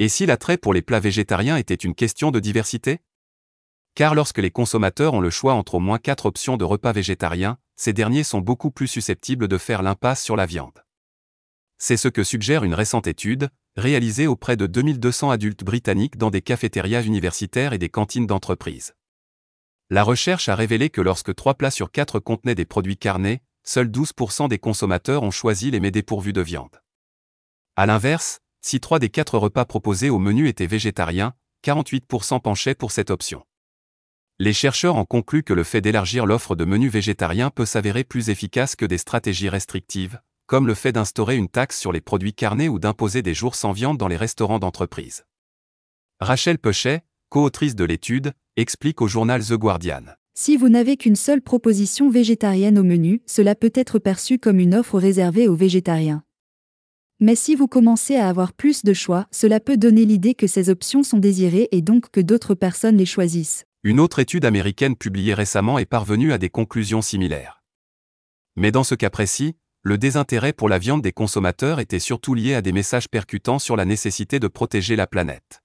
Et si l'attrait pour les plats végétariens était une question de diversité? Car lorsque les consommateurs ont le choix entre au moins quatre options de repas végétariens, ces derniers sont beaucoup plus susceptibles de faire l'impasse sur la viande. C'est ce que suggère une récente étude, réalisée auprès de 2200 adultes britanniques dans des cafétérias universitaires et des cantines d'entreprise. La recherche a révélé que lorsque 3 plats sur 4 contenaient des produits carnés, seuls 12% des consommateurs ont choisi les mets dépourvus de viande. A l'inverse, si 3 des 4 repas proposés au menu étaient végétariens, 48% penchaient pour cette option. Les chercheurs ont conclu que le fait d'élargir l'offre de menus végétariens peut s'avérer plus efficace que des stratégies restrictives, comme le fait d'instaurer une taxe sur les produits carnés ou d'imposer des jours sans viande dans les restaurants d'entreprise. Rachel Pechet, co-autrice de l'étude, explique au journal The Guardian. Si vous n'avez qu'une seule proposition végétarienne au menu, cela peut être perçu comme une offre réservée aux végétariens. Mais si vous commencez à avoir plus de choix, cela peut donner l'idée que ces options sont désirées et donc que d'autres personnes les choisissent. Une autre étude américaine publiée récemment est parvenue à des conclusions similaires. Mais dans ce cas précis, le désintérêt pour la viande des consommateurs était surtout lié à des messages percutants sur la nécessité de protéger la planète.